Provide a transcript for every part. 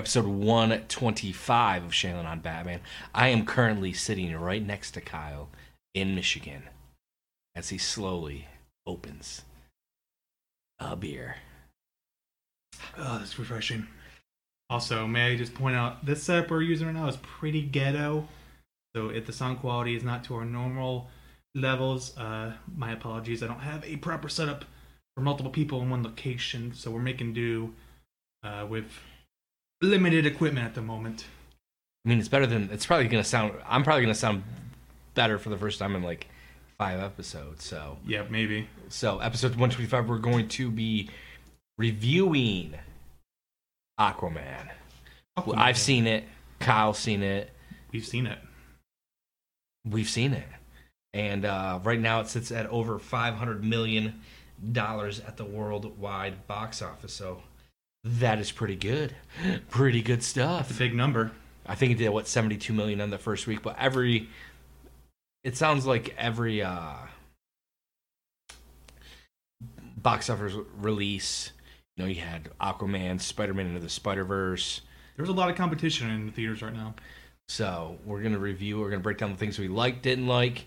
episode 125 of Shannon on Batman. I am currently sitting right next to Kyle in Michigan as he slowly opens a beer. Oh, that's refreshing. Also, may I just point out this setup we're using right now is pretty ghetto. So if the sound quality is not to our normal levels, uh, my apologies. I don't have a proper setup for multiple people in one location, so we're making do uh, with limited equipment at the moment. I mean, it's better than it's probably going to sound. I'm probably going to sound better for the first time in like five episodes. So, Yeah, maybe. so episode 125, we're going to be reviewing Aquaman. Well, I've seen it. Kyle's seen it. We've seen it. We've seen it. And uh, right now it sits at over $500 million at the worldwide box office. So that is pretty good. Pretty good It's a stuff. big number. I think it did, what, 72 million on the first week. But every, it sounds like every uh, box office release, you know, you had Aquaman, Spider Man into the Spider Verse. There's a lot of competition in the theaters right now. So we're gonna review. We're gonna break down the things we liked, didn't like,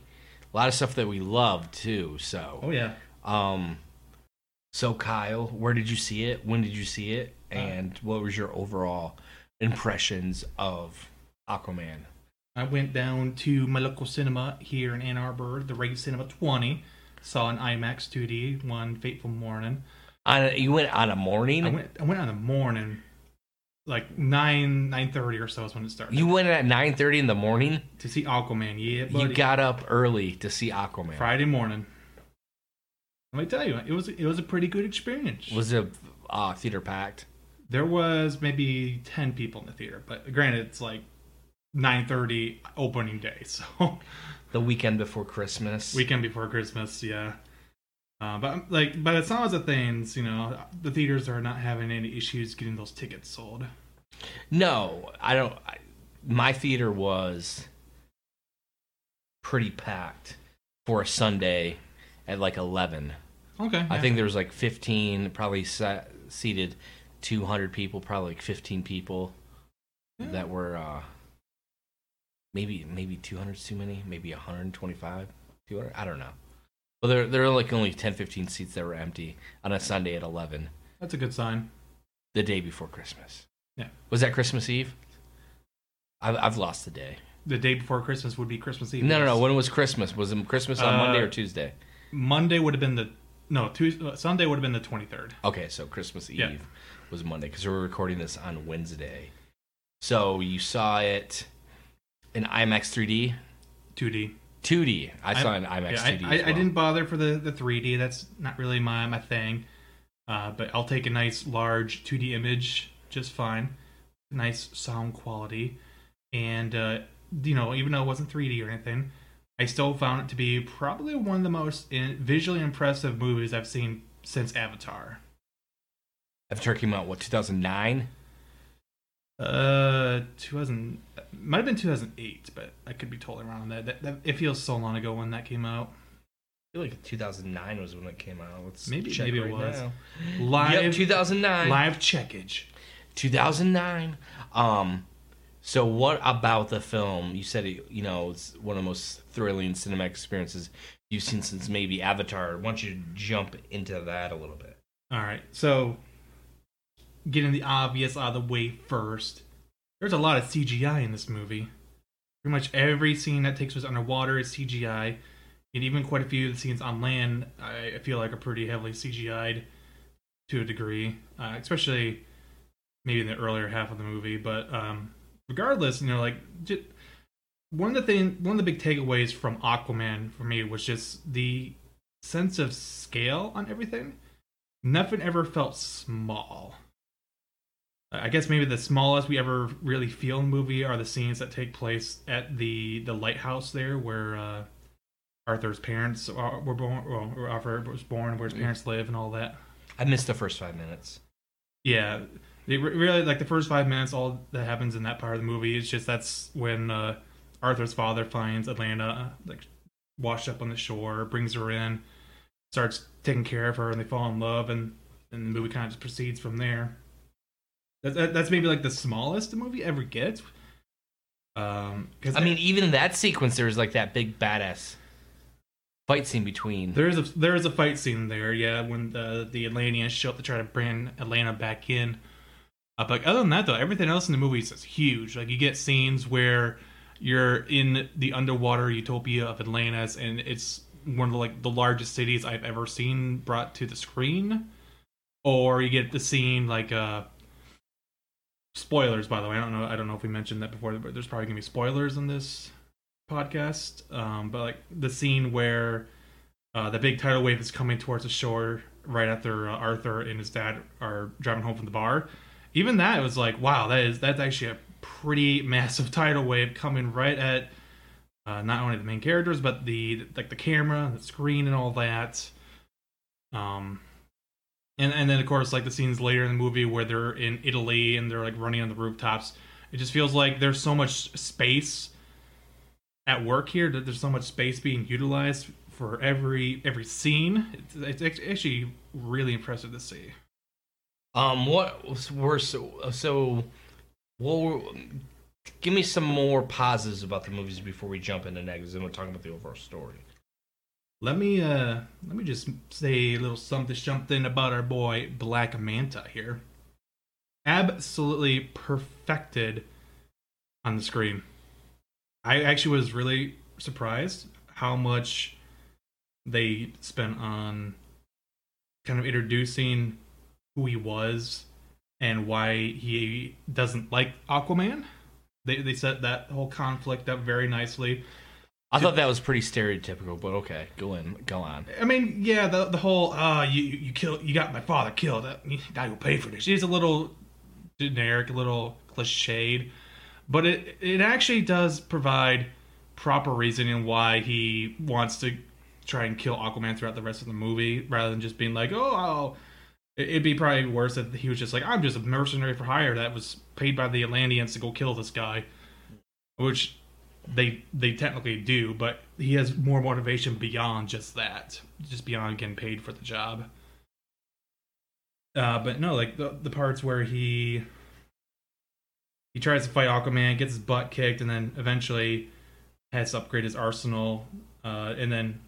a lot of stuff that we loved too. So, Oh yeah. um, so Kyle, where did you see it? When did you see it? Uh, And what was your overall impressions of Aquaman? I went down to my local cinema here in Ann Arbor, the Reagan Cinema 20. Saw an IMAX 2D one fateful morning. On a, you went on a morning. I went I went on the morning, like nine nine thirty or so is when it started. you went at nine thirty in the morning. to see Aquaman, yeah, buddy. You got up early to see Aquaman. Friday morning. Let me tell you, it was it was a pretty good experience. Was it uh, theater packed? there was maybe ten people in the theater, but granted, it's like nine thirty opening day, so The weekend before Christmas. weekend before Christmas, yeah. Uh, but like by the sounds of things, you know, the theaters are not having any issues getting those tickets sold. No, I don't. I, my theater was pretty packed for a Sunday at like 11. Okay, I think there was like 15, probably sat, seated 200 people, probably like 15 people Yeah. that were uh, maybe maybe 200 is too many, maybe 125, 200. I don't know. Well, there there are like only 10, 15 seats that were empty on a Sunday at 11, that's a good sign. the day before Christmas. Yeah. Was that Christmas Eve? I've, I've lost the day. The day before Christmas would be Christmas Eve. No, no, no. When was Christmas? Was it Christmas on Uh, Monday or Tuesday? Monday would have been the no Tuesday. uh, Sunday would have been the twenty third. Okay, so Christmas Eve Yeah. was Monday because we're recording this on Wednesday. So you saw it in IMAX 3D, Two D. 2D. I, I- saw it in imax yeah, 2d I, I well. didn't bother for the the 3D. That's not really my my thing. Uh, but I'll take a nice large 2D image just fine. Nice sound quality, and uh, you know, even though it wasn't 3D or anything, I still found it to be probably one of the most in, visually impressive movies I've seen since Avatar. Avatar came out what 2009. Uh, 2000 might have been 2008, but I could be totally wrong on that. That, that. It feels so long ago when that came out. I feel like 2009 was when it came out. Let's Maybe- maybe it was. now. Live Yep, 2009. live checkage. 2009. Um, so what about the film? You said you know it's one of the most thrilling cinematic experiences you've seen since maybe Avatar. Why don't you jump into that a little bit? All right, so getting the obvious out of the way first. There's a lot of CGI in this movie. Pretty much every scene that takes place underwater is CGI, and even quite a few of the scenes on land, I I feel like are pretty heavily CGI'd to a degree, uh, especially maybe in the earlier half of the movie. But um, regardless, you know, like just, one of the thing, one of the big takeaways from Aquaman for me was just the sense of scale on everything nothing ever felt small. I guess maybe the smallest we ever really feel in the movie are the scenes that take place at the the lighthouse there, where uh, Arthur's parents are, were born. Well, Arthur was born, where his parents live, and all that. I missed the first five minutes. Yeah, they really like the first five minutes. All that happens in that part of the movie is just that's when uh, Arthur's father finds Atlanna like washed up on the shore, brings her in, starts taking care of her, and they fall in love, and and the movie kind of just proceeds from there. That, that, that's maybe like the smallest the movie ever gets. Um, because I mean, even that sequence, there was like that big badass fight scene between. There is a there is a fight scene there, yeah, when the the Atlanteans show up to try to bring Atlanna back in. Uh, but other than that, though, everything else in the movie is huge. Like you get scenes where you're in the underwater utopia of Atlantis, and it's one of the, like the largest cities I've ever seen brought to the screen. Or you get the scene like uh spoilers by the way i don't know i don't know if we mentioned that before but there's probably gonna be spoilers in this podcast um but like the scene where uh the big tidal wave is coming towards the shore right after uh, arthur and his dad are driving home from the bar even that it was like wow that is that's actually a pretty massive tidal wave coming right at uh, not only the main characters but the like the camera the screen and all that um and and then of course like the scenes later in the movie where they're in Italy and they're like running on the rooftops. It just feels like there's so much space at work here that there's so much space being utilized for every every scene. It's, it's actually really impressive to see. Um, what were so so? Well, give me some more pauses about the movies before we jump into negatives, and we'll talk about the overall story. Let me uh let me just say a little something something about our boy Black Manta here. Absolutely perfected on the screen. I actually was really surprised how much they spent on kind of introducing who he was and why he doesn't like Aquaman. They they set that whole conflict up very nicely. I thought that was pretty stereotypical, but okay, go in, go on. I mean, yeah, the the whole uh you you kill you got my father killed. Now you'll pay for this. It's a little generic, a little cliched, but it it actually does provide proper reasoning why he wants to try and kill Aquaman throughout the rest of the movie, rather than just being like, oh, I'll. It- It'd be probably worse if he was just like, I'm just a mercenary for hire that was paid by the Atlanteans to go kill this guy, which they they technically do, but he has more motivation beyond just that, just beyond getting paid for the job. Uh, but no, like the the parts where he he tries to fight Aquaman, gets his butt kicked, and then eventually has to upgrade his arsenal, uh, and then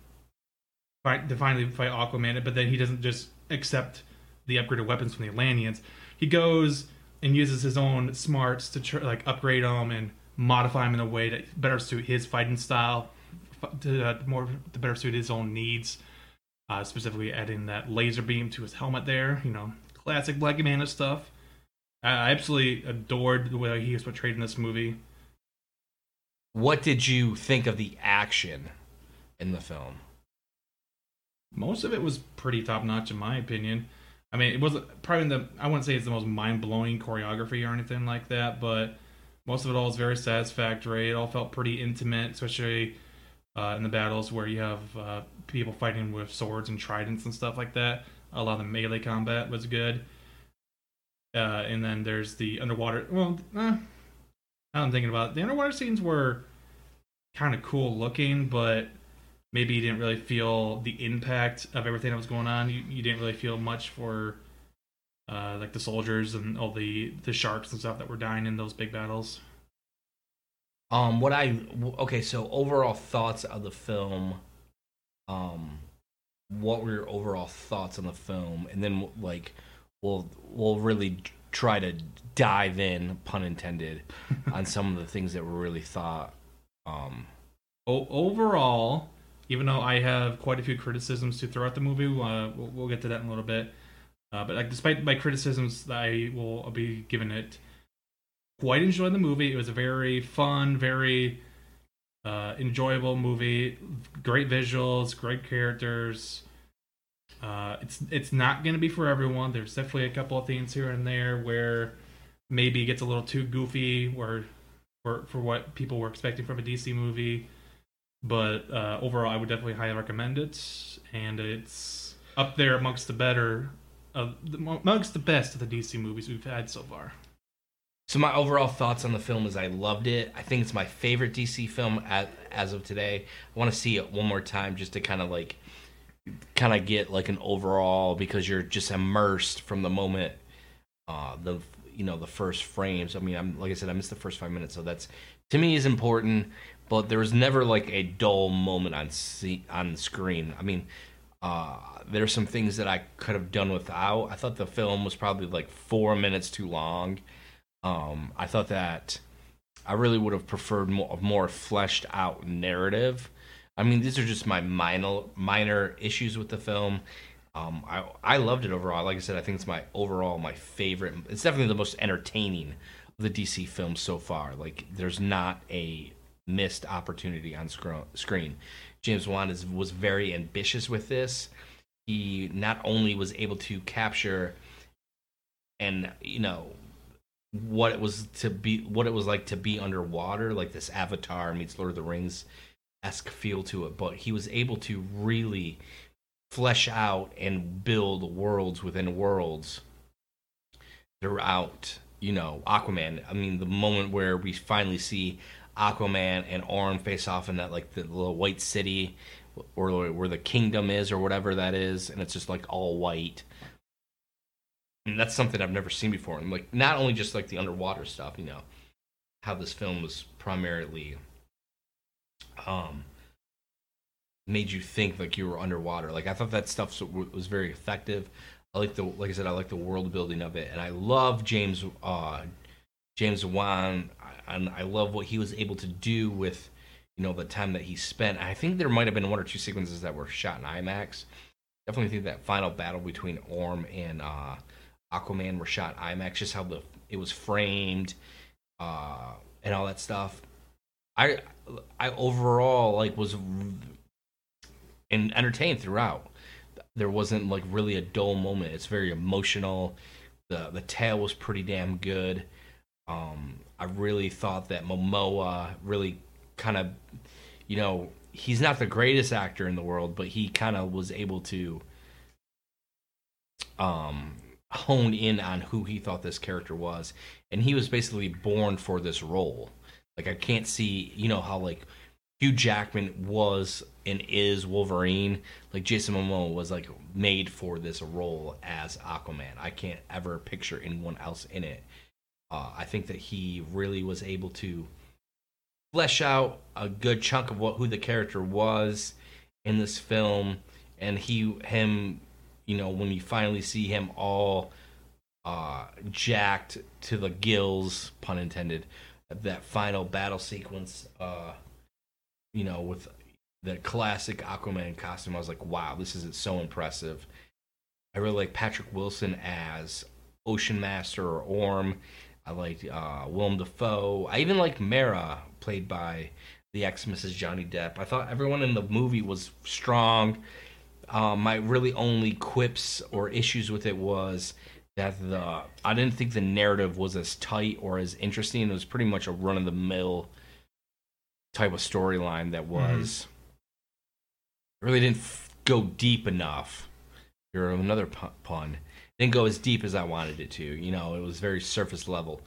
fight to finally fight Aquaman. But then he doesn't just accept the upgraded weapons from the Atlanteans. He goes and uses his own smarts to tr- like upgrade them and modify them in a way that better suit his fighting style, to uh, more to better suit his own needs. Uh, specifically, adding that laser beam to his helmet there. You know, classic Black Manta stuff. I I absolutely adored the way he was portrayed in this movie. What did you think of the action in the film? most of it was pretty top notch in my opinion. I mean, it wasn't probably the I wouldn't say it's the most mind blowing choreography or anything like that, but most of it all was very satisfactory. It all felt pretty intimate, especially uh, in the battles where you have uh, people fighting with swords and tridents and stuff like that. A lot of the melee combat was good. Uh, and then there's the underwater. Well, eh, I'm thinking about it, the underwater scenes were kind of cool looking, but maybe you didn't really feel the impact of everything that was going on. You, you didn't really feel much for uh, like the soldiers and all the the sharks and stuff that were dying in those big battles. Um, what I okay, so overall thoughts of the film. Um, what were your overall thoughts on the film, and then like we'll we'll really try to dive in, pun intended, on some of the things that were really thought. Um, O- overall, even though I have quite a few criticisms to throw at the movie, uh, we'll, we'll get to that in a little bit. Uh, but like, despite my criticisms, I will be giving it quite enjoyed the movie. It was a very fun, very uh, enjoyable movie. Great visuals, great characters. Uh, it's it's not going to be for everyone. There's definitely a couple of things here and there where maybe it gets a little too goofy or for for what people were expecting from a DC movie. But uh, overall, I would definitely highly recommend it, and it's up there amongst the better, of amongst the best of the DC movies we've had so far. So my overall thoughts on the film is I loved it. I think it's my favorite DC film as, as of today. I want to see it one more time just to kind of like kind of get like an overall because you're just immersed from the moment uh the you know the first frames. I mean, I'm like I said I missed the first 5 minutes so that's to me is important, but there was never like a dull moment on see, on screen. I mean, uh there's some things that I could have done without. I thought the film was probably like 4 minutes too long. Um, I thought that I really would have preferred more, more fleshed out narrative. I mean, these are just my minor minor issues with the film. Um, I I loved it overall. Like I said, I think it's my overall my favorite. It's definitely the most entertaining of the DC films so far. Like, there's not a missed opportunity on screen. James Wan is, was very ambitious with this. He not only was able to capture and you know what it was to be what it was like to be underwater like this avatar meets lord of the rings esque feel to it but he was able to really flesh out and build worlds within worlds throughout you know aquaman i mean the moment where we finally see aquaman and orm face off in that like the little white city or where the kingdom is or whatever that is and it's just like all white and that's something I've never seen before. And like not only just like the underwater stuff, you know, how this film was primarily um made you think like you were underwater. Like I thought that stuff was very effective. I like the like I said I like the world building of it and I love James uh James Wan and I love what he was able to do with you know the time that he spent. I think there might have been one or two sequences that were shot in IMAX. Definitely think that final battle between Orm and uh Aquaman were shot IMAX, just how the it was framed, uh, and all that stuff. I I overall like was and entertained throughout. There wasn't like really a dull moment. It's very emotional. The the tale was pretty damn good. Um, I really thought that Momoa really kind of, you know, he's not the greatest actor in the world, but he kind of was able to um hone in on who he thought this character was. And he was basically born for this role. Like i can't see you know how like hugh jackman was and is wolverine. Like jason momoa was like made for this role as aquaman. I can't ever picture anyone else in it uh, i think that he really was able to flesh out a good chunk of what who the character was in this film and he him you know, when you finally see him all uh, jacked to the gills, pun intended, that final battle sequence, uh, you know, with the classic Aquaman costume, I was like, wow, this is so impressive. I really like Patrick Wilson as Ocean Master or Orm. I liked uh, Willem Dafoe. I even liked Mera, played by the ex Mrs. Johnny Depp. I thought everyone in the movie was strong um, my really only quips or issues with it was that the I didn't think the narrative was as tight or as interesting. It was pretty much a run of the mill type of storyline that mm-hmm. was mm-hmm. really didn't f- go deep enough. Or another pun. Didn't go as deep as I wanted it to. You know, it was very surface level.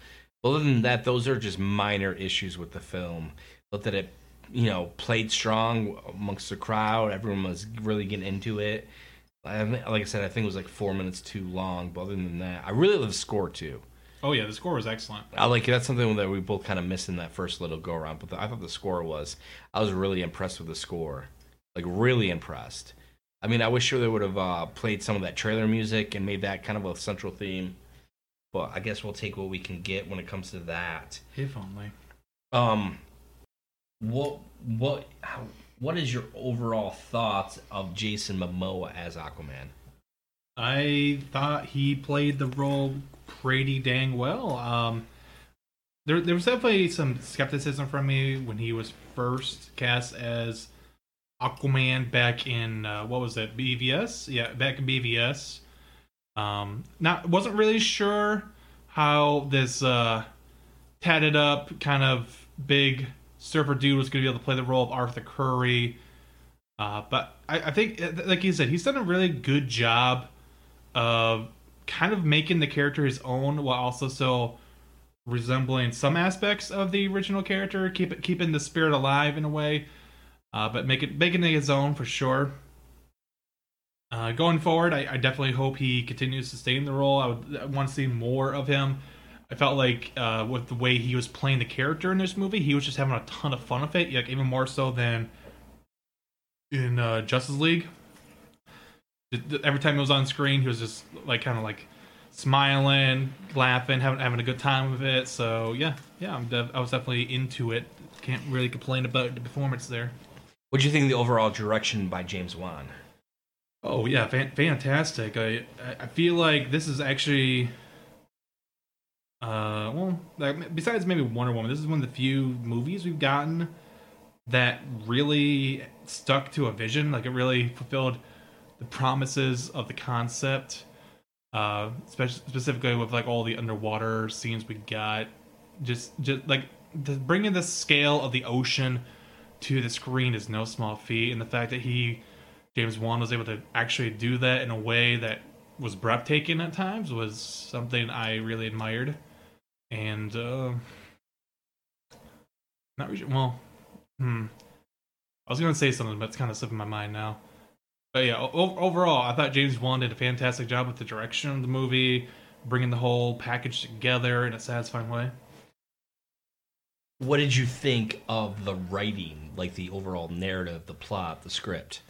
Other than that, those are just minor issues with the film. But that it you know, played strong amongst the crowd. Everyone was really getting into it. like I said, I think it was like four minutes too long. But other than that, I really love the score too. Oh yeah, the score was excellent. I like that's something that we both kind of missed in that first little go around. But the, I thought the score was. I was really impressed with the score, like really impressed. I mean, I wish sure they would have uh, played some of that trailer music and made that kind of a central theme. But I guess we'll take what we can get when it comes to that. If only. Um, what what how, what is your overall thoughts of Jason Momoa as Aquaman? I thought he played the role pretty dang well. Um, there there was definitely some skepticism from me when he was first cast as Aquaman back in uh, what was that BVS? Yeah, back in BVS. Um, not wasn't really sure how this uh, tatted up, kind of big surfer dude was going to be able to play the role of Arthur Curry. Uh, but I, I think, uh, like you said, he's done a really good job of kind of making the character his own while also so resembling some aspects of the original character, keep keeping the spirit alive in a way, uh, but make it, making it his own for sure. Uh, going forward, I, I, definitely hope he continues to stay in the role. I would want to see more of him. I felt like uh, with the way he was playing the character in this movie, he was just having a ton of fun with it, like even more so than in uh, Justice League. Every time he was on screen, he was just like kind of like smiling, laughing, having having a good time with it. So yeah, yeah, I'm I was definitely into it. Can't really complain about the performance there. What do you think of the overall direction by James Wan? Oh yeah, fan- fantastic. I I feel like this is actually uh well like, besides maybe Wonder Woman, this is one of the few movies we've gotten that really stuck to a vision. Like it really fulfilled the promises of the concept. Uh, especially specifically with like all the underwater scenes we got, just just like bringing the scale of the ocean to the screen is no small feat, and the fact that he James Wan was able to actually do that in a way that was breathtaking at times was something I really admired. And uh, not really, well, hmm. I was gonna say something, but it's kind of slipping my mind now. But yeah, o- overall, I thought James Wan did a fantastic job with the direction of the movie, bringing the whole package together in a satisfying way. What did you think of the writing, like the overall narrative, the plot, the script?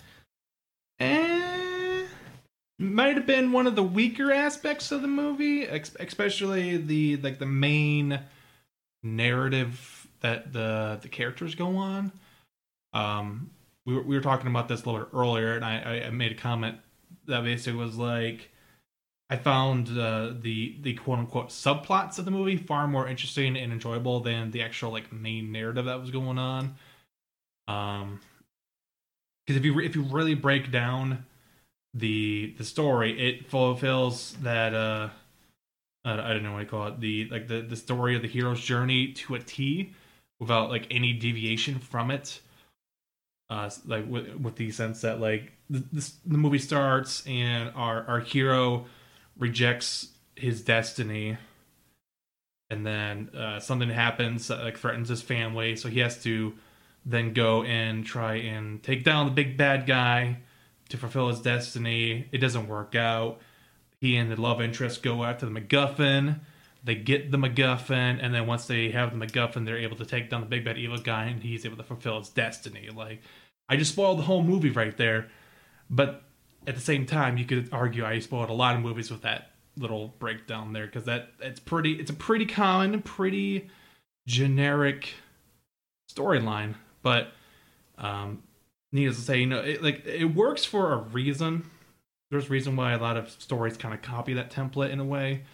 Eh, might have been one of the weaker aspects of the movie, especially the like the main narrative that the the characters go on. Um, we were, we were talking about this a little earlier, and I, I made a comment that basically was like, I found uh, the the quote unquote subplots of the movie far more interesting and enjoyable than the actual like main narrative that was going on. Um, because if you if you really break down the the story, it fulfills that uh, I don't know what I call it the like the the story of the hero's journey to a T without like any deviation from it. Uh, like with with the sense that like the, the movie starts and our our hero rejects his destiny and then uh, something happens that like threatens his family so he has to then go and try and take down the big bad guy to fulfill his destiny. It doesn't work out. He and the love interest go after the MacGuffin. They get the MacGuffin, and then once they have the MacGuffin, they're able to take down the big bad evil guy, and he's able to fulfill his destiny. Like, I just spoiled the whole movie right there. But at the same time, you could argue I spoiled a lot of movies with that little breakdown there because that it's pretty. It's a pretty common, pretty generic storyline but um, needless to say, you know, it, like it works for a reason. There's reason why a lot of stories kind of copy that template in a way.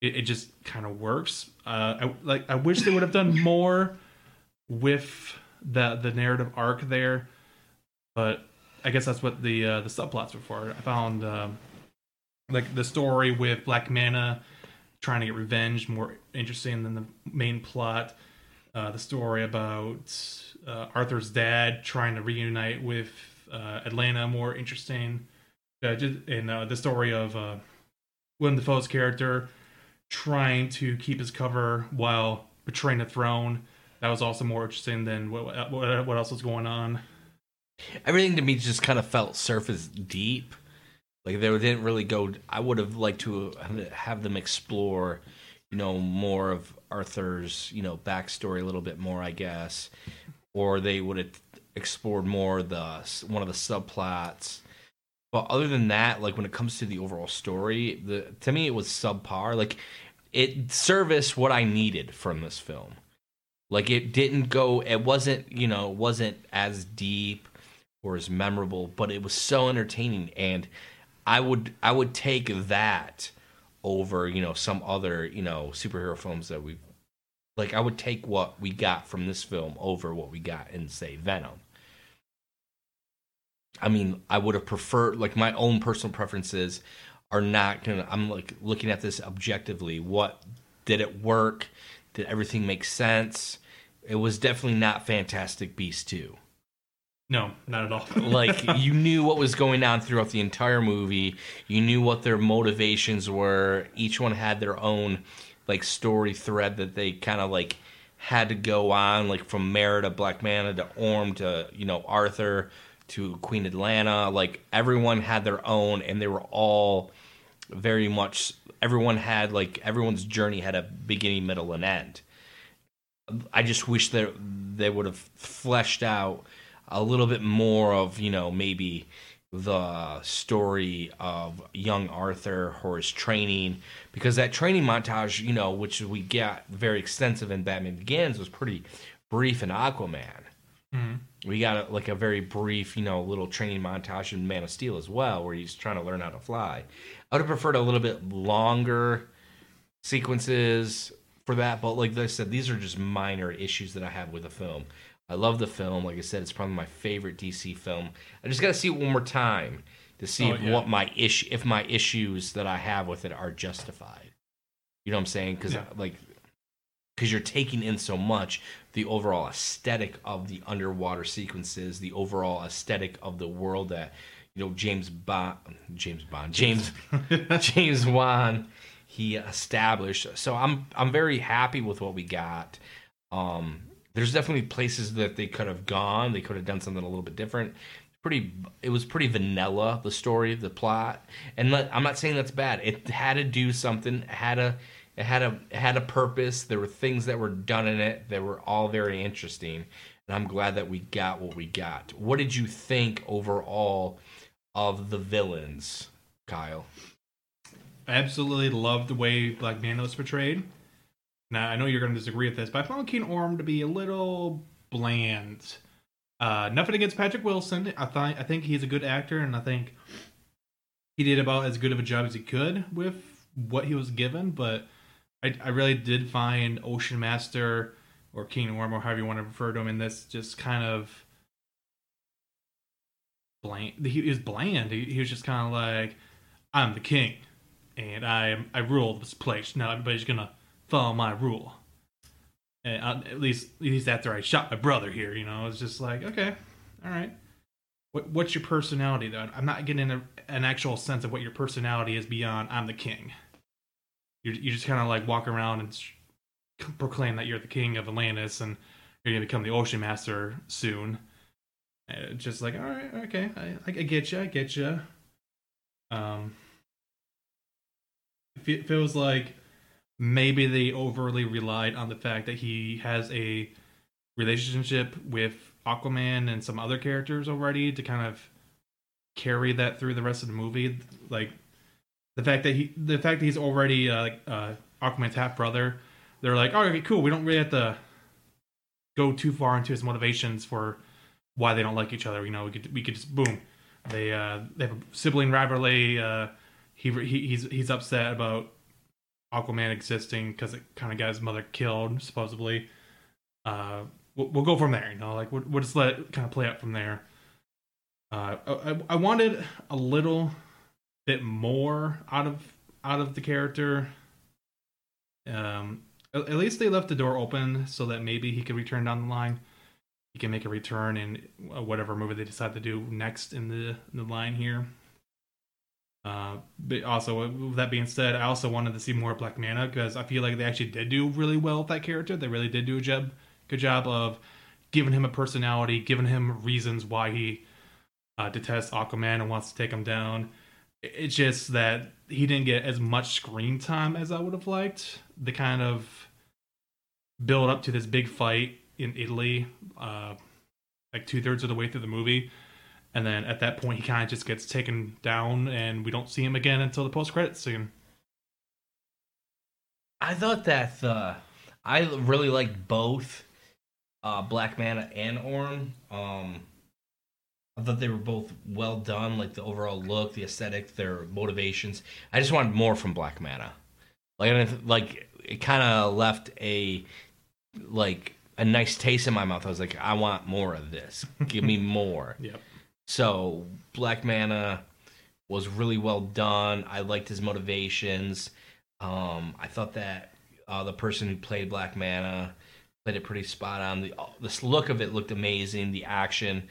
It, it just kind of works. Uh, I, like I wish they would have done more with the the narrative arc there, but I guess that's what the uh, the subplots were for. I found um, like the story with Black Manta trying to get revenge more interesting than the main plot. Uh, the story about uh, Arthur's dad trying to reunite with uh, Atlanna more interesting. Uh, just, and uh, the story of uh, Willem Dafoe's character trying to keep his cover while betraying the throne. That was also more interesting than what, what, what else was going on. Everything to me just kind of felt surface deep. Like they didn't really go. I would have liked to have them explore, you know, more of Arthur's, you know, backstory a little bit more. I guess, or they would have explored more the one of the subplots. But other than that, like when it comes to the overall story, the to me it was subpar. Like it serviced what I needed from this film. Like it didn't go it wasn't, you know, wasn't as deep or as memorable, but it was so entertaining and I would I would take that over, you know, some other, you know, superhero films that we've like I would take what we got from this film over what we got in say Venom. I mean, I would have preferred like my own personal preferences are not gonna. I'm like looking at this objectively. What did it work? Did everything make sense? It was definitely not Fantastic Beast two. No, not at all. like you knew what was going on throughout the entire movie. You knew what their motivations were. Each one had their own like story thread that they kind of like had to go on, like from Mera to Black Manta to Orm to you know Arthur to Queen Atlanna. Like everyone had their own, and they were all very much. Everyone had like everyone's journey had a beginning, middle, and end. I just wish that they would have fleshed out a little bit more of you know maybe the story of young Arthur or his training because that training montage you know which we got very extensive in Batman Begins was pretty brief in Aquaman. Mhm. We got a, like a very brief, you know, little training montage in Man of Steel as well, where he's trying to learn how to fly. I would have preferred a little bit longer sequences for that, but like I said, these are just minor issues that I have with the film. I love the film. Like I said, it's probably my favorite DC film. I just got to see it one more time to see Oh, if yeah. what my issue, if my issues that I have with it are justified. You know what I'm saying? Because Yeah. like, because you're taking in so much the overall aesthetic of the underwater sequences, the overall aesthetic of the world that you know James Bond, James Bond, James James Wan he established. So I'm I'm very happy with what we got. Um, there's definitely places that they could have gone. They could have done something a little bit different. Pretty, it was pretty vanilla. The story, the plot, and let, I'm not saying that's bad. It had to do something. It had a, it had a, it had a purpose. There were things that were done in it that were all very interesting, and I'm glad that we got what we got. What did you think overall of the villains, Kyle? Absolutely love the way Black Manta was portrayed. Now I know you're going to disagree with this, but I found King Orm to be a little bland. Uh, nothing against Patrick Wilson. I thought I think he's a good actor, and I think he did about as good of a job as he could with what he was given. But I, I really did find Ocean Master or King Orm, or however you want to refer to him in this, just kind of bland. He, he was bland. He, he was just kind of like, "I'm the king." and I I rule this place. Now everybody's gonna follow my rule. And I, at least at least after I shot my brother here, you know, it's just like okay, all right. What what's your personality though? I'm not getting a, an actual sense of what your personality is beyond I'm the king. You you just kind of like walk around and sh- proclaim that you're the king of Atlantis and you're gonna become the ocean master soon. And just like all right, okay, I I get you, I get you. Um, it fe- feels like maybe they overly relied on the fact that he has a relationship with Aquaman and some other characters already to kind of carry that through the rest of the movie. Like the fact that he, the fact that he's already uh, uh, Aquaman's half brother. They're like, oh, okay, cool. We don't really have to go too far into his motivations for why they don't like each other. You know, we could we could just boom. They uh they have a sibling rivalry. Uh, he, he he's he's upset about Aquaman existing because it kind of got his mother killed supposedly. Uh, we'll, we'll go from there. You know, like we'll, we'll just let it kind of play out from there. Uh, I, I wanted a little bit more out of out of the character. Um, at, at least they left the door open so that maybe he could return down the line. He can make a return in uh, whatever movie they decide to do next in the in the line here. Uh, but also, with that being said, I also wanted to see more Black Manta because I feel like they actually did do really well with that character. They really did do a job, good job of giving him a personality, giving him reasons why he uh, detests Aquaman and wants to take him down. It's just that he didn't get as much screen time as I would have liked. The kind of build up to this big fight in Italy, uh, like two thirds of the way through the movie and then at that point he kind of just gets taken down and we don't see him again until the post credits scene I thought that uh, I really liked both uh, Black Manta and Orm. Um, I thought they were both well done, like the overall look, the aesthetic, their motivations. I just wanted more from Black Manta. Like, like it kind of left a like a nice taste in my mouth. I was like, I want more of this. Give me more. yep So Black Manta was really well done. I liked his motivations. Um, I thought that uh, the person who played Black Manta played it pretty spot on. The this look of it looked amazing. The action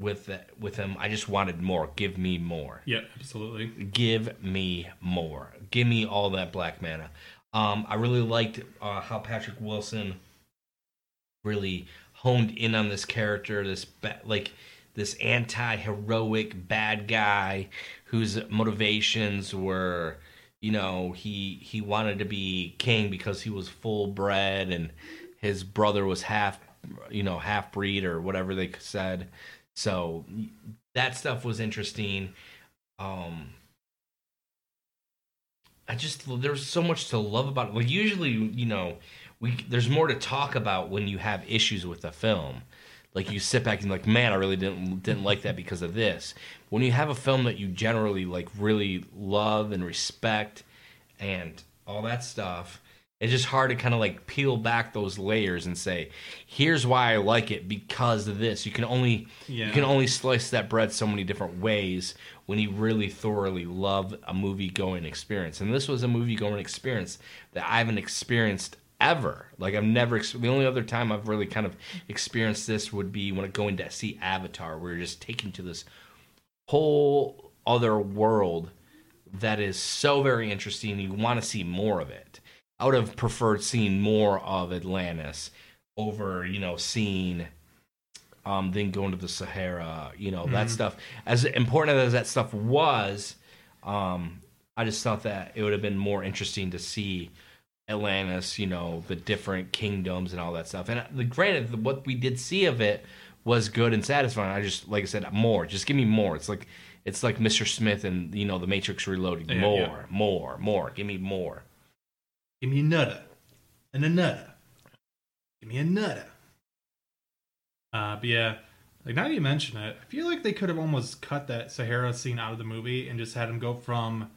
with the, with him, I just wanted more. Give me more. Yeah, absolutely. Give me more. Give me all that Black Manta. Um, I really liked uh, how Patrick Wilson really honed in on this character. This like this anti-heroic bad guy whose motivations were you know he he wanted to be king because he was full bred and his brother was half you know half breed or whatever they said. So that stuff was interesting. Um i just there's so much to love about it. Like usually you know we there's more to talk about when you have issues with a film like you sit back and like man i really didn't didn't like that because of this. When you have a film that you generally like really love and respect and all that stuff it's just hard to kind of like peel back those layers and say here's why i like it because of this. You can only Yeah. you can only slice that bread so many different ways when you really thoroughly love a movie going experience. And this was a movie going experience that i haven't experienced ever. Like i've never the only other time i've really kind of experienced this would be when going to see avatar where you're just taken to this whole other world that is so very interesting you want to see more of it. I would have preferred seeing more of atlantis over you know seeing um then going to the sahara you know that stuff. As important as that stuff was um i just thought that it would have been more interesting to see atlantis you know the different kingdoms and all that stuff and uh, the granted what we did see of it was good and satisfying i just like i said more just give me more it's like it's like mr smith and you know the matrix reloaded Yeah, more yeah. more more give me more Give me another. And another. Give me another. Uh, but yeah, like now that you mention it, I feel like they could have almost cut that Sahara scene out of the movie and just had him go from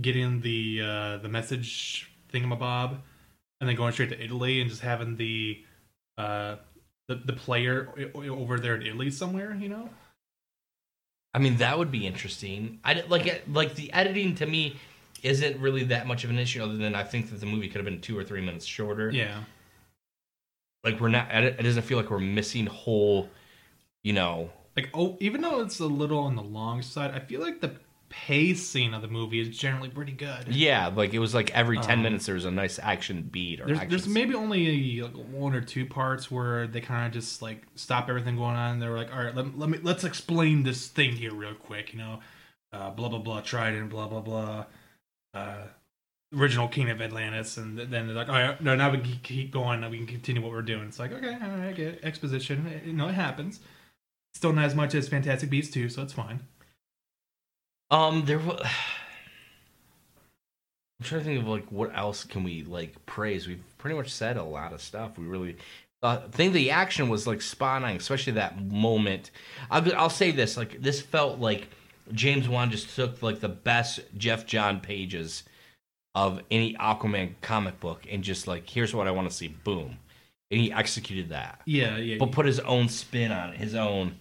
getting the uh, the message thingamabob and then going straight to Italy and just having the uh, the the player over there in Italy somewhere, you know? I mean, that would be interesting. I like like the editing to me isn't really that much of an issue, other than I think that the movie could have been two or three minutes shorter. Yeah. Like we're not. It doesn't feel like we're missing whole. You know. Like oh, even though it's a little on the long side, I feel like the pacing of the movie is generally pretty good. Yeah, like it was like every ten Um, minutes there was a nice action beat or There's, there's maybe only like one or two parts where they kind of just like stop everything going on. They were like, all right, let, let me let's explain this thing here real quick. You know, uh, blah blah blah, Trident, blah blah blah, uh, original King of Atlantis, and then they're like, all right, no, now we can keep going. Now we can continue what we're doing. It's like, okay, all right, I get it. exposition. It- You know, it happens. Still not as much as Fantastic Beasts 2, so it's fine. Um, there was. I'm trying to think of like what else can we like praise. We've pretty much said a lot of stuff. We really uh, I think the action was like spot on, especially that moment. I'll I'll say this: like this felt like James Wan just took like the best Jeff John pages of any Aquaman comic book and just like here's what I want to see. Boom, and he executed that, Yeah, yeah. but put his own spin on it, his own.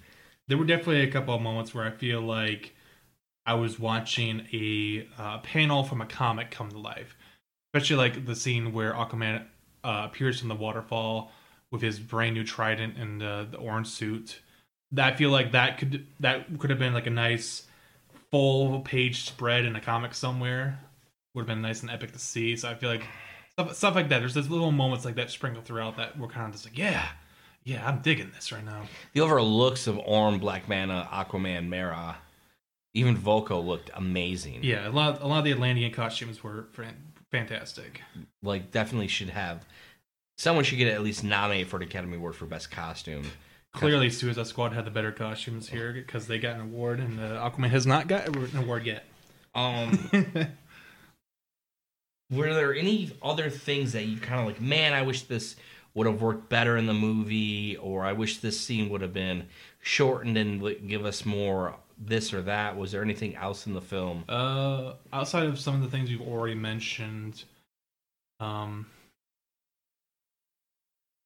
there were definitely a couple of moments where I feel like I was watching a uh, panel from a comic come to life, especially like the scene where Aquaman uh, appears from the waterfall with his brand new trident and uh, the orange suit. That I feel like that could that could have been like a nice full page spread in a comic somewhere. Would have been nice and epic to see. So I feel like stuff, stuff like that. There's these little moments like that sprinkled throughout that were kind of just like, yeah, yeah, I'm digging this right now. The overall looks of Orm, Black Manta, Aquaman, Mera, even Vulko looked amazing. Yeah, a lot a lot of the Atlantean costumes were fantastic. Like definitely should have someone should get at least nominated for an Academy Award for Best Costume. Clearly, Suicide Squad had the better costumes here because they got an award, and uh, Aquaman has not got an award yet. Um were there any other things that you kind of like, man, I wish this would have worked better in the movie or I wish this scene would have been shortened and give us more this or that. Was there anything else in the film? uh, outside of some of the things you've already mentioned, um,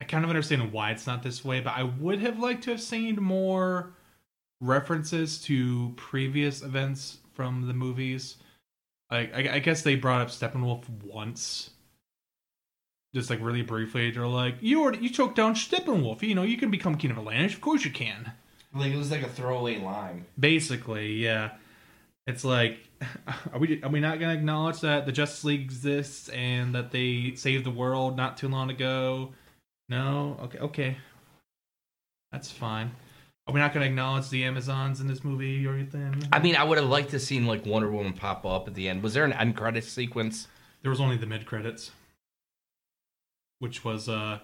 I kind of understand why it's not this way, but I would have liked to have seen more references to previous events from the movies. I, I, I guess they brought up Steppenwolf once, just like really briefly. They're like, "You already you choked down Steppenwolf. You know you can become King of Atlantis. Of course you can." Like it was like a throwaway line. Basically, yeah. It's like, are we are we not gonna acknowledge that the Justice League exists and that they saved the world not too long ago? No, okay, okay, that's fine. Are we not gonna acknowledge the Amazons in this movie or anything? I mean, I would have liked to seen like Wonder Woman pop up at the end. Was there an end credit sequence? There was only the mid credits, which was uh,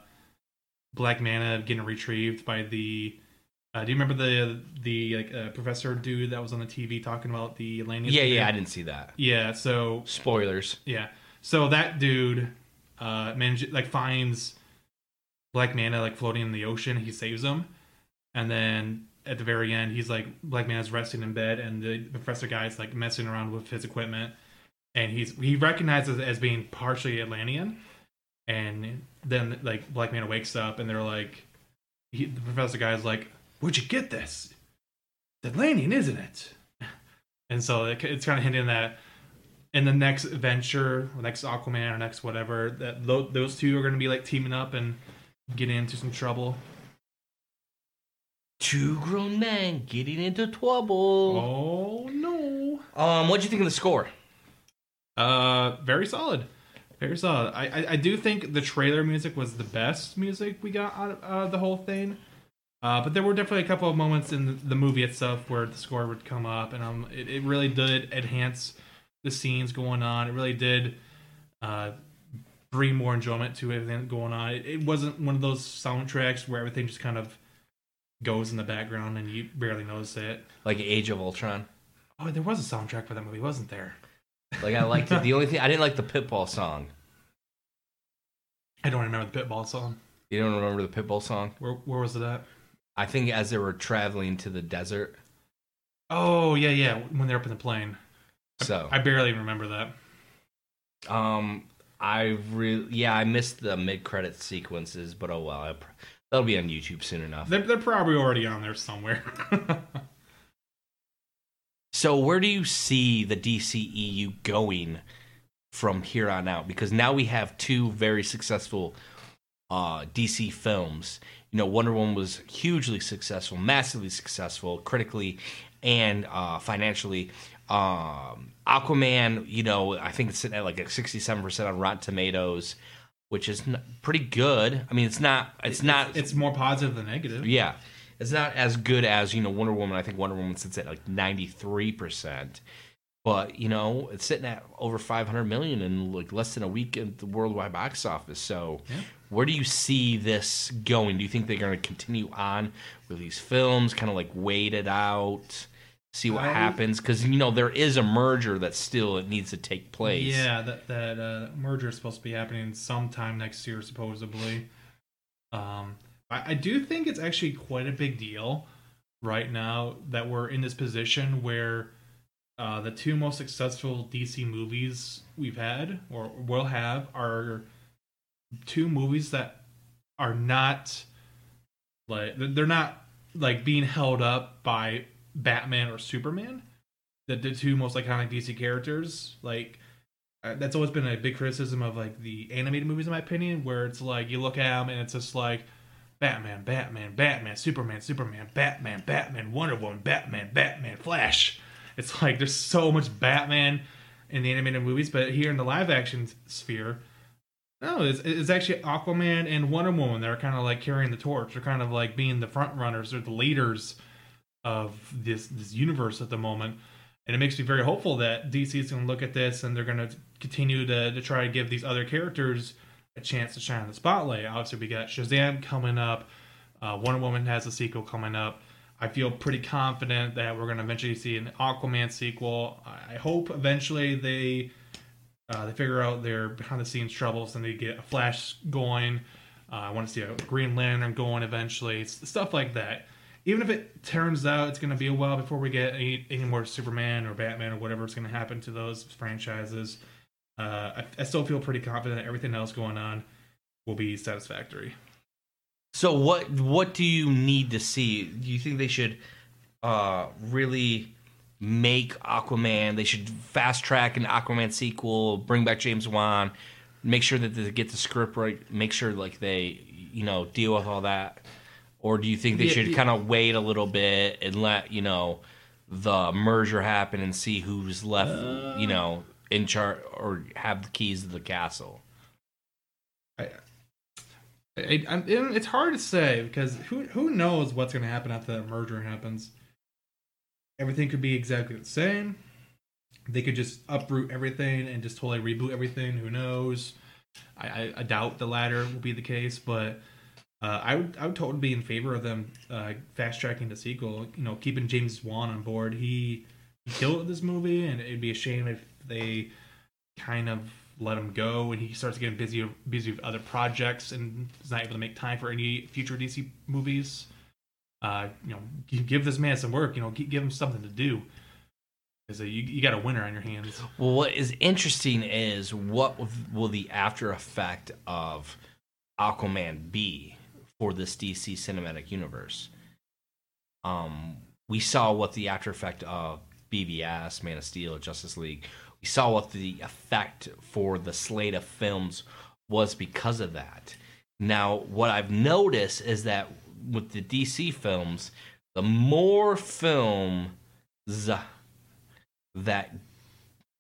Black Manta getting retrieved by the. Uh, do you remember the the like uh, professor dude that was on the TV talking about the Atlanteans? Yeah, yeah, I didn't see that. yeah. So Spoilers. Yeah. So that dude uh manage like finds Black Manta like floating in the ocean, he saves him. And then at the very end he's like Black Manta's resting in bed and the professor guy's like messing around with his equipment and he's he recognizes it as being partially Atlantean. And then like Black Manta wakes up and they're like he, the professor guy's like, Where'd you get this? It's Atlantean, isn't it? And so it, it's kind of hinting that in the next adventure, or next Aquaman, or next whatever, that tho- those two are going to be like teaming up and getting into some trouble. Two grown men getting into trouble. Oh no! Um, what'd you think of the score? Uh, very solid, very solid. I, I I do think the trailer music was the best music we got out of uh, the whole thing. Uh, but there were definitely a couple of moments in the, the movie itself where the score would come up, and um, it, it really did enhance the scenes going on. It really did uh, bring more enjoyment to everything going on. It, it wasn't one of those soundtracks where everything just kind of goes in the background and you barely notice it. Like Age of Ultron. Oh, there was a soundtrack for that movie, wasn't there? Like I liked it. The only thing I didn't like the Pitbull song. I don't remember the Pitbull song. You don't remember the Pitbull song? Where where was it at? I think as they were traveling to the desert. Oh yeah, yeah. When they're up in the plane. So I barely remember that. Um, I really, yeah, I missed the mid credit sequences, but oh well, I, pr- that'll be on YouTube soon enough. They're, they're probably already on there somewhere. So where do you see the DCEU going from here on out? Because now we have two very successful uh, DC films. You know, Wonder Woman was hugely successful, massively successful, critically and uh, financially. Um, Aquaman, you know, I think it's sitting at like a sixty-seven percent on Rotten Tomatoes, which is n- pretty good. I mean, it's not, it's not, it's more positive than negative. yeah, it's not as good as you know Wonder Woman. I think Wonder Woman sits at like ninety three percent, but you know it's sitting at over five hundred million in like less than a week at the worldwide box office. So, Yeah. Where do you see this going? Do you think they're going to continue on with these films, kind of like wait it out, see what I- happens? Because you know there is a merger that still it needs to take place. Yeah, that that uh, merger is supposed to be happening sometime next year, supposedly. Um, I, I do think it's actually quite a big deal right now that we're in this position where uh, the two most successful DC movies we've had or will have are two movies that are not like they're not like being held up by Batman or Superman the, the two most iconic DC characters. Like uh, that's always been a big criticism of like the animated movies, in my opinion, where it's like you look at them and it's just like Batman, Batman, Batman, Superman, Superman, Batman, Batman, Wonder Woman, Batman, Batman, Flash. It's like there's so much Batman in the animated movies, but here in the live action sphere, no, it's, it's actually Aquaman and Wonder Woman that are kind of like carrying the torch. They're kind of like being the front runners or the leaders of this this universe at the moment. And it makes me very hopeful that DC is going to look at this and they're going to continue to, to try to give these other characters a chance to shine in the spotlight. Obviously, we got Shazam coming up. Uh, Wonder Woman has a sequel coming up. I feel pretty confident that we're going to eventually see an Aquaman sequel. I hope eventually they uh, they figure out their behind the scenes troubles and they get a Flash going. Uh, I want to see a Green Lantern going eventually. S- Stuff like that. Even if it turns out it's going to be a while before we get any, any more Superman or Batman or whatever is going to happen to those franchises, uh, I, I still feel pretty confident that everything else going on will be satisfactory. So what what do you need to see? Do you think they should uh really make Aquaman. They should fast track an Aquaman sequel, bring back James Wan, make sure that they get the script right, make sure like they you know deal with all that. Or do you think they Yeah, should yeah. kind of wait a little bit and let you know the merger happen and see who's left, Uh. you know, in charge or have the keys to the castle? I, I, I'm, it's hard to say because who who knows what's going to happen after that merger happens. Everything could be exactly the same. They could just uproot everything and just totally reboot everything. Who knows? I, I, I doubt the latter will be the case, but uh, I would I would totally be in favor of them uh, fast tracking the sequel. You know, keeping James Wan on board. He, he killed this movie, and it'd be a shame if they kind of let him go and he starts getting busy busy with other projects and is not able to make time for any future DC movies. Uh, you know, gi- give this man some work. You know, gi- give him something to do. Uh, you you got a winner on your hands. Well, what is interesting is what will the after effect of Aquaman be for this DC cinematic universe? Um, we saw what the after effect of BVS, Man of Steel, Justice League. We saw what the effect for the slate of films was because of that. Now, what I've noticed is that with the DC films, the more films that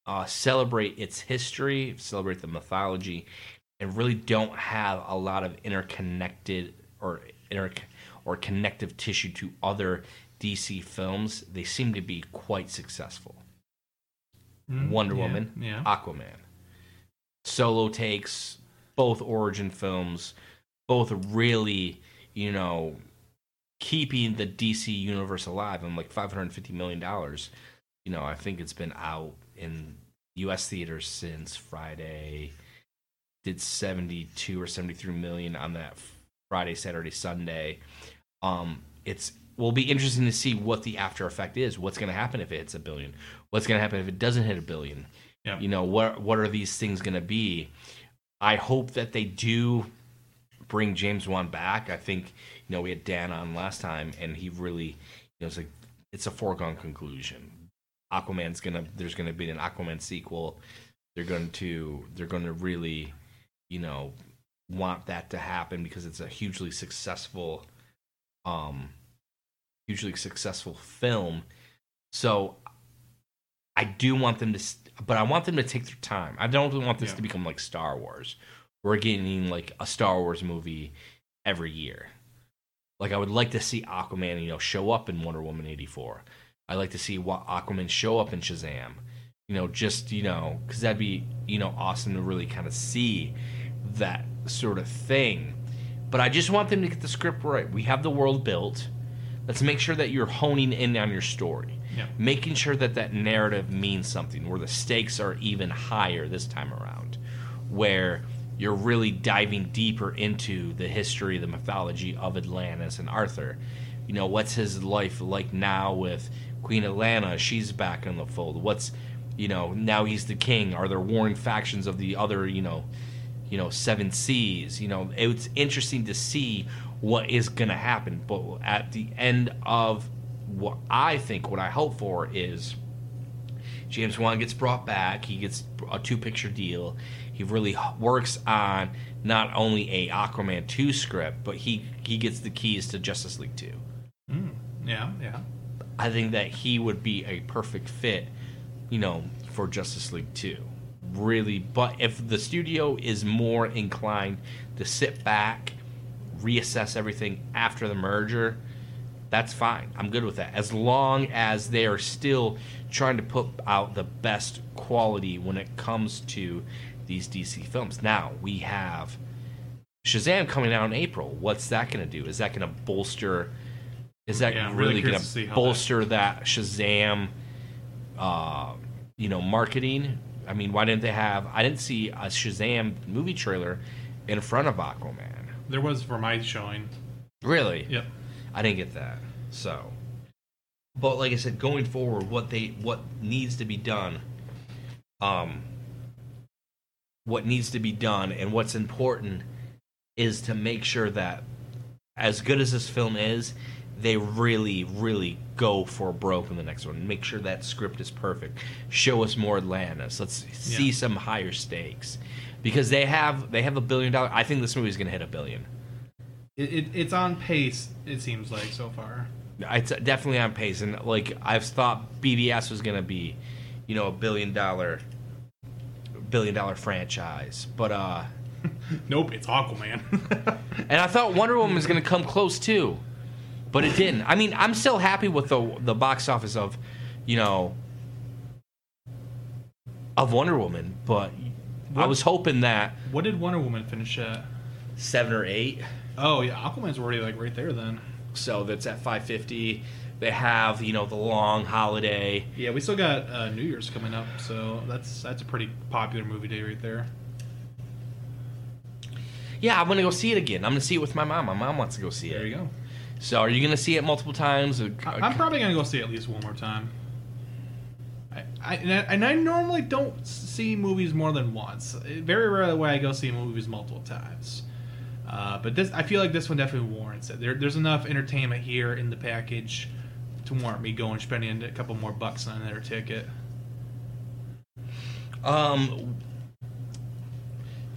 uh, celebrate its history, celebrate the mythology, and really don't have a lot of interconnected or inter or connective tissue to other DC films, they seem to be quite successful. Mm, Wonder yeah, Woman, yeah. Aquaman, solo takes, both origin films, both really, you know, keeping the DC universe alive. I'm like 550 million dollars. You know, I think it's been out in U.S. theaters since Friday. Did 72 or 73 million on that Friday, Saturday, Sunday. Um, it's will be interesting to see what the after effect is. What's going to happen if it hits a billion? What's going to happen if it doesn't hit a billion? Yeah. You know, what what are these things going to be? I hope that they do bring James Wan back. I think you know we had Dan on last time, and he really you know it's like it's a foregone conclusion. Aquaman's gonna there's gonna be an Aquaman sequel. They're going to they're going to really you know want that to happen because it's a hugely successful um hugely successful film. So I do want them to, but I want them to take their time. I don't want this Yeah. to become like Star Wars. We're getting like a Star Wars movie every year. Like I would like to see Aquaman, you know, show up in Wonder Woman eighty four. I'd like to see what Aquaman show up in Shazam. You know, just you know, because that'd be you know awesome to really kind of see that sort of thing. But I just want them to get the script right. We have the world built. Let's make sure that you're honing in on your story Yeah. making sure that that narrative means something where the stakes are even higher this time around where you're really diving deeper into the history the mythology of atlantis and arthur. You know what's his life like now with queen atlanna? She's back in the fold. What's you know now he's the king. Are there warring factions of the other you know you know seven seas? You know it's interesting to see what is going to happen. But at the end of what i think what i hope for is james wan gets brought back. He gets a two picture deal he really works on not only a aquaman 2 script but he he gets the keys to justice league 2 Mm, yeah. Yeah. I think that he would be a perfect fit, you know, for Justice League 2. Really, but if the studio is more inclined to sit back, reassess everything after the merger, that's fine. I'm good with that. As long as they are still trying to put out the best quality when it comes to these DC films. Now, we have Shazam coming out in April. What's that going to do? Is that going to bolster is that Yeah, really really, going to see to how bolster that Shazam, uh, you know, marketing? I mean, why didn't they have? I didn't see a Shazam movie trailer in front of Aquaman. There was for my showing. Really? Yep. I didn't get that. So, but like I said, going forward, what they what needs to be done, um, what needs to be done, and what's important is to make sure that as good as this film is, they really, really go for broke in the next one. Make sure that script is perfect. Show us more Atlantis. Let's see Yeah. some higher stakes because they have they have a billion dollar. I think this movie is going to hit a billion. It, it, it's on pace. It seems like so far. It's definitely on pace, and like I've thought BVS was going to be, you know, a billion dollar, billion dollar franchise, but uh. Nope, it's Aquaman. And I thought Wonder Woman was going to come close too, but it didn't. I mean, I'm still happy with the the box office of, you know, of Wonder Woman, but I was hoping that what did Wonder Woman finish at? seven or eight. Oh yeah, Aquaman's already like right there then. So that's at 550. They have you know the long holiday. Yeah, we still got uh, New Year's coming up, so that's that's a pretty popular movie day right there. Yeah, I'm gonna go see it again. I'm gonna see it with my mom. My mom wants to go see it. There you go. So are you gonna see it multiple times? Or- I'm probably gonna go see it at least one more time. I, I, and I and I normally don't see movies more than once. Very rarely will I go see movies multiple times. Uh, but this, I feel like this one definitely warrants it. There, there's enough entertainment here in the package to warrant me going spending a couple more bucks on their ticket. Um,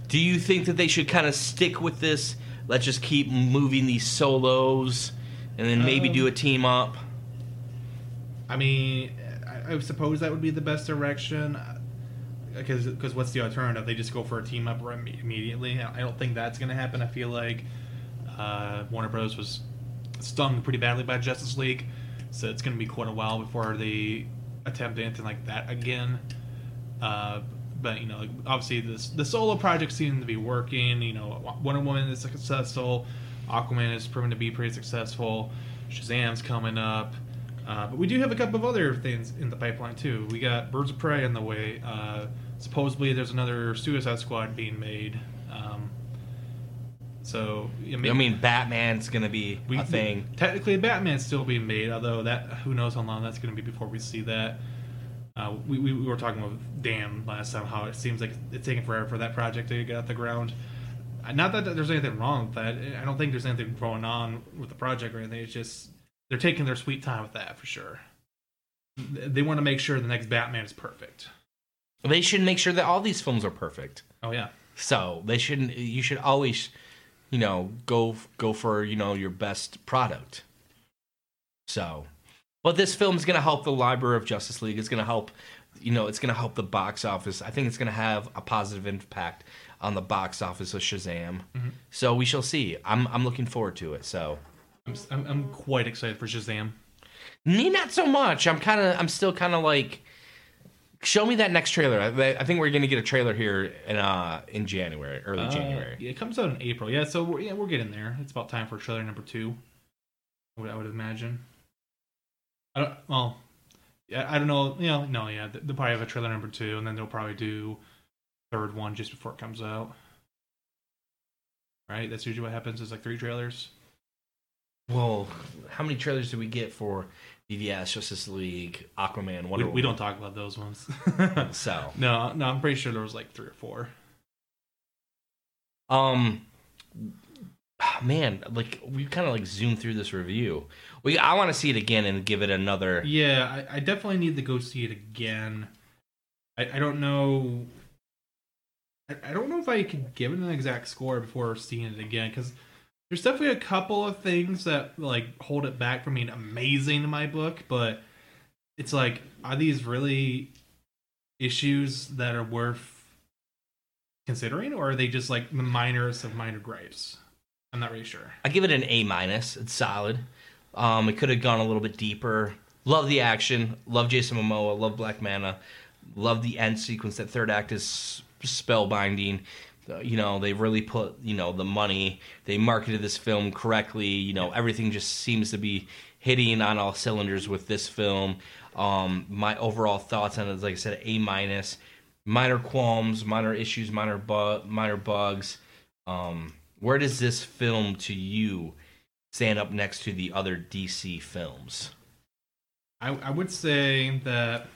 do you think that they should kind of stick with this? Let's just keep moving these solos, and then maybe Um, do a team up. I mean, I, I suppose that would be the best direction. Because because what's the alternative? They just go for a team up immediately. I don't think that's going to happen. I feel like uh, Warner Bros. was stung pretty badly by Justice League, so it's going to be quite a while before they attempt anything like that again. Uh, but you know, obviously this, the solo projects seem to be working. You know, Wonder Woman is successful. Aquaman is proven to be pretty successful. Shazam's coming up. Uh, but we do have a couple of other things in the pipeline too. We got Birds of Prey on the way. Uh, supposedly, there's another Suicide Squad being made. Um, so I mean, Batman's gonna be we, a thing. Technically, Batman's still being made, although that who knows how long that's going to be before we see that. Uh, we, we, we were talking with Dan last time how it seems like it's taking forever for that project to get off the ground. Uh, Not that there's anything wrong with that. I don't think there's anything going on with the project or anything. It's just they're taking their sweet time with that for sure. They want to make sure the next Batman is perfect. They should make sure that all these films are perfect. Oh yeah, So they shouldn't. You should always, you know, go go for you know your best product. So, but this film is going to help the Library of Justice League. It's going to help, you know, it's going to help the box office. I think it's going to have a positive impact on the box office of Shazam. Mm-hmm. So we shall see. I'm I'm looking forward to it. So, I'm, I'm, I'm quite excited for Shazam. me not so much. I'm kind of I'm still kind of like. Show me that next trailer. I, I think we're gonna get a trailer here in uh in January, early Uh, January. yeah, it comes out in April. Yeah, so we're, yeah, we're getting there. It's about time for trailer number two. I would, I would imagine. I don't. Well, yeah, I don't know. You know, no, yeah, they'll probably have a trailer number two, and then they'll probably do third one just before it comes out. Right. That's usually what happens. Is like three trailers. Well, how many trailers do we get for BVS, Justice League, Aquaman, We, Wonder we don't talk about those ones. So, no, no, I'm pretty sure there was like three or four. um, man, like we kind of like zoomed through this review. We I want to see it again and give it another. Yeah, I, I definitely need to go see it again. I, I don't know. I, I don't know if I could give it an exact score before seeing it again because there's definitely a couple of things that like hold it back from being amazing in my book, but it's like, are these really issues that are worth considering, or are they just like the minors of minor gripes? I'm not really sure. I give it an A minus. It's solid. Um, it could have gone a little bit deeper. Love the action. Love Jason Momoa. Love Black Manta. Love the end sequence. That third act is spellbinding. You know, they really put you know the money. They marketed this film correctly. You know, everything just seems to be hitting on all cylinders with this film. Um, my overall thoughts on it is, like I said, A minus. Minor qualms, minor issues, minor bu- minor bugs. Um, where does this film to you stand up next to the other DC films? I, I would say that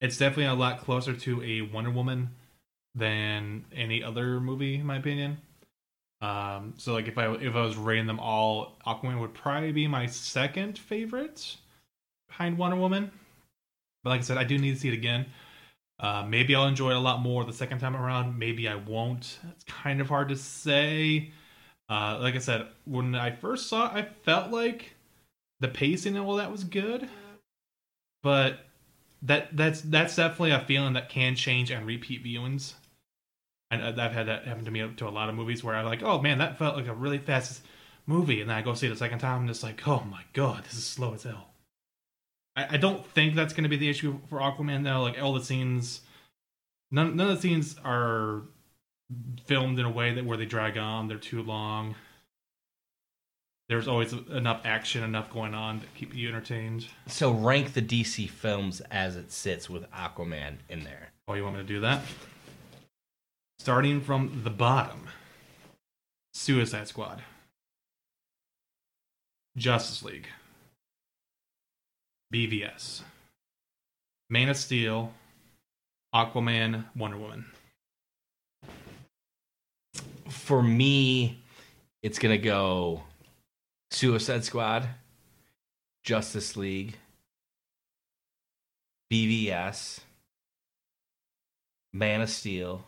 it's definitely a lot closer to a Wonder Woman than any other movie, in my opinion. Um, so like if I if I was rating them all, Aquaman would probably be my second favorite behind Wonder Woman. But like I said, I do need to see it again. Uh, maybe I'll enjoy it a lot more the second time around. Maybe I won't. It's kind of hard to say. Uh, like I said, when I first saw it, I felt like the pacing and all that was good, but that that's that's definitely a feeling that can change and repeat viewings. And uh, I've had that happen to me to a lot of movies where I'm like, oh man, that felt like a really fast movie, and then I go see it a second time and it's like, oh my god, this is slow as hell. I, I don't think that's going to be the issue for Aquaman though. Like all the scenes, none none of the scenes are filmed in a way that where they drag on, they're too long. There's always enough action, enough going on to keep you entertained. So rank the DC films as it sits with Aquaman in there. Oh, you want me to do that? Starting from the bottom. Suicide Squad, Justice League, BVS, Man of Steel, Aquaman, Wonder Woman. For me, it's gonna go Suicide Squad, Justice League, BVS, Man of Steel,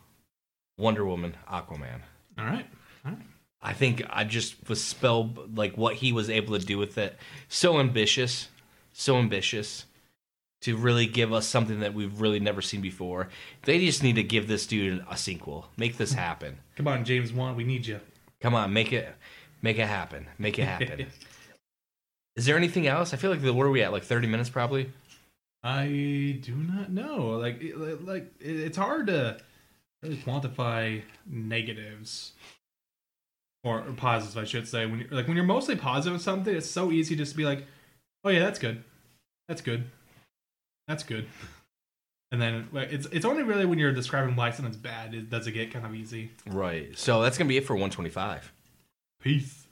Wonder Woman, Aquaman. All right. All right. I think I just was spelled like what he was able to do with it. So ambitious, so ambitious to really give us something that we've really never seen before. They just need to give this dude a sequel. Make this happen. Come on, James Wan, we need you. Come on, make it make it happen. Make it happen. Is there anything else? I feel like the where are we at? Like 30 minutes probably? I do not know. Like, like it's hard to really quantify negatives or, or positives, I should say. When you're like when you're mostly positive with something, it's so easy just to be like, "Oh yeah, that's good, that's good, that's good," and then it's it's only really when you're describing why something's bad it does it get kind of easy. Right. So that's going to be it for 125. Peace.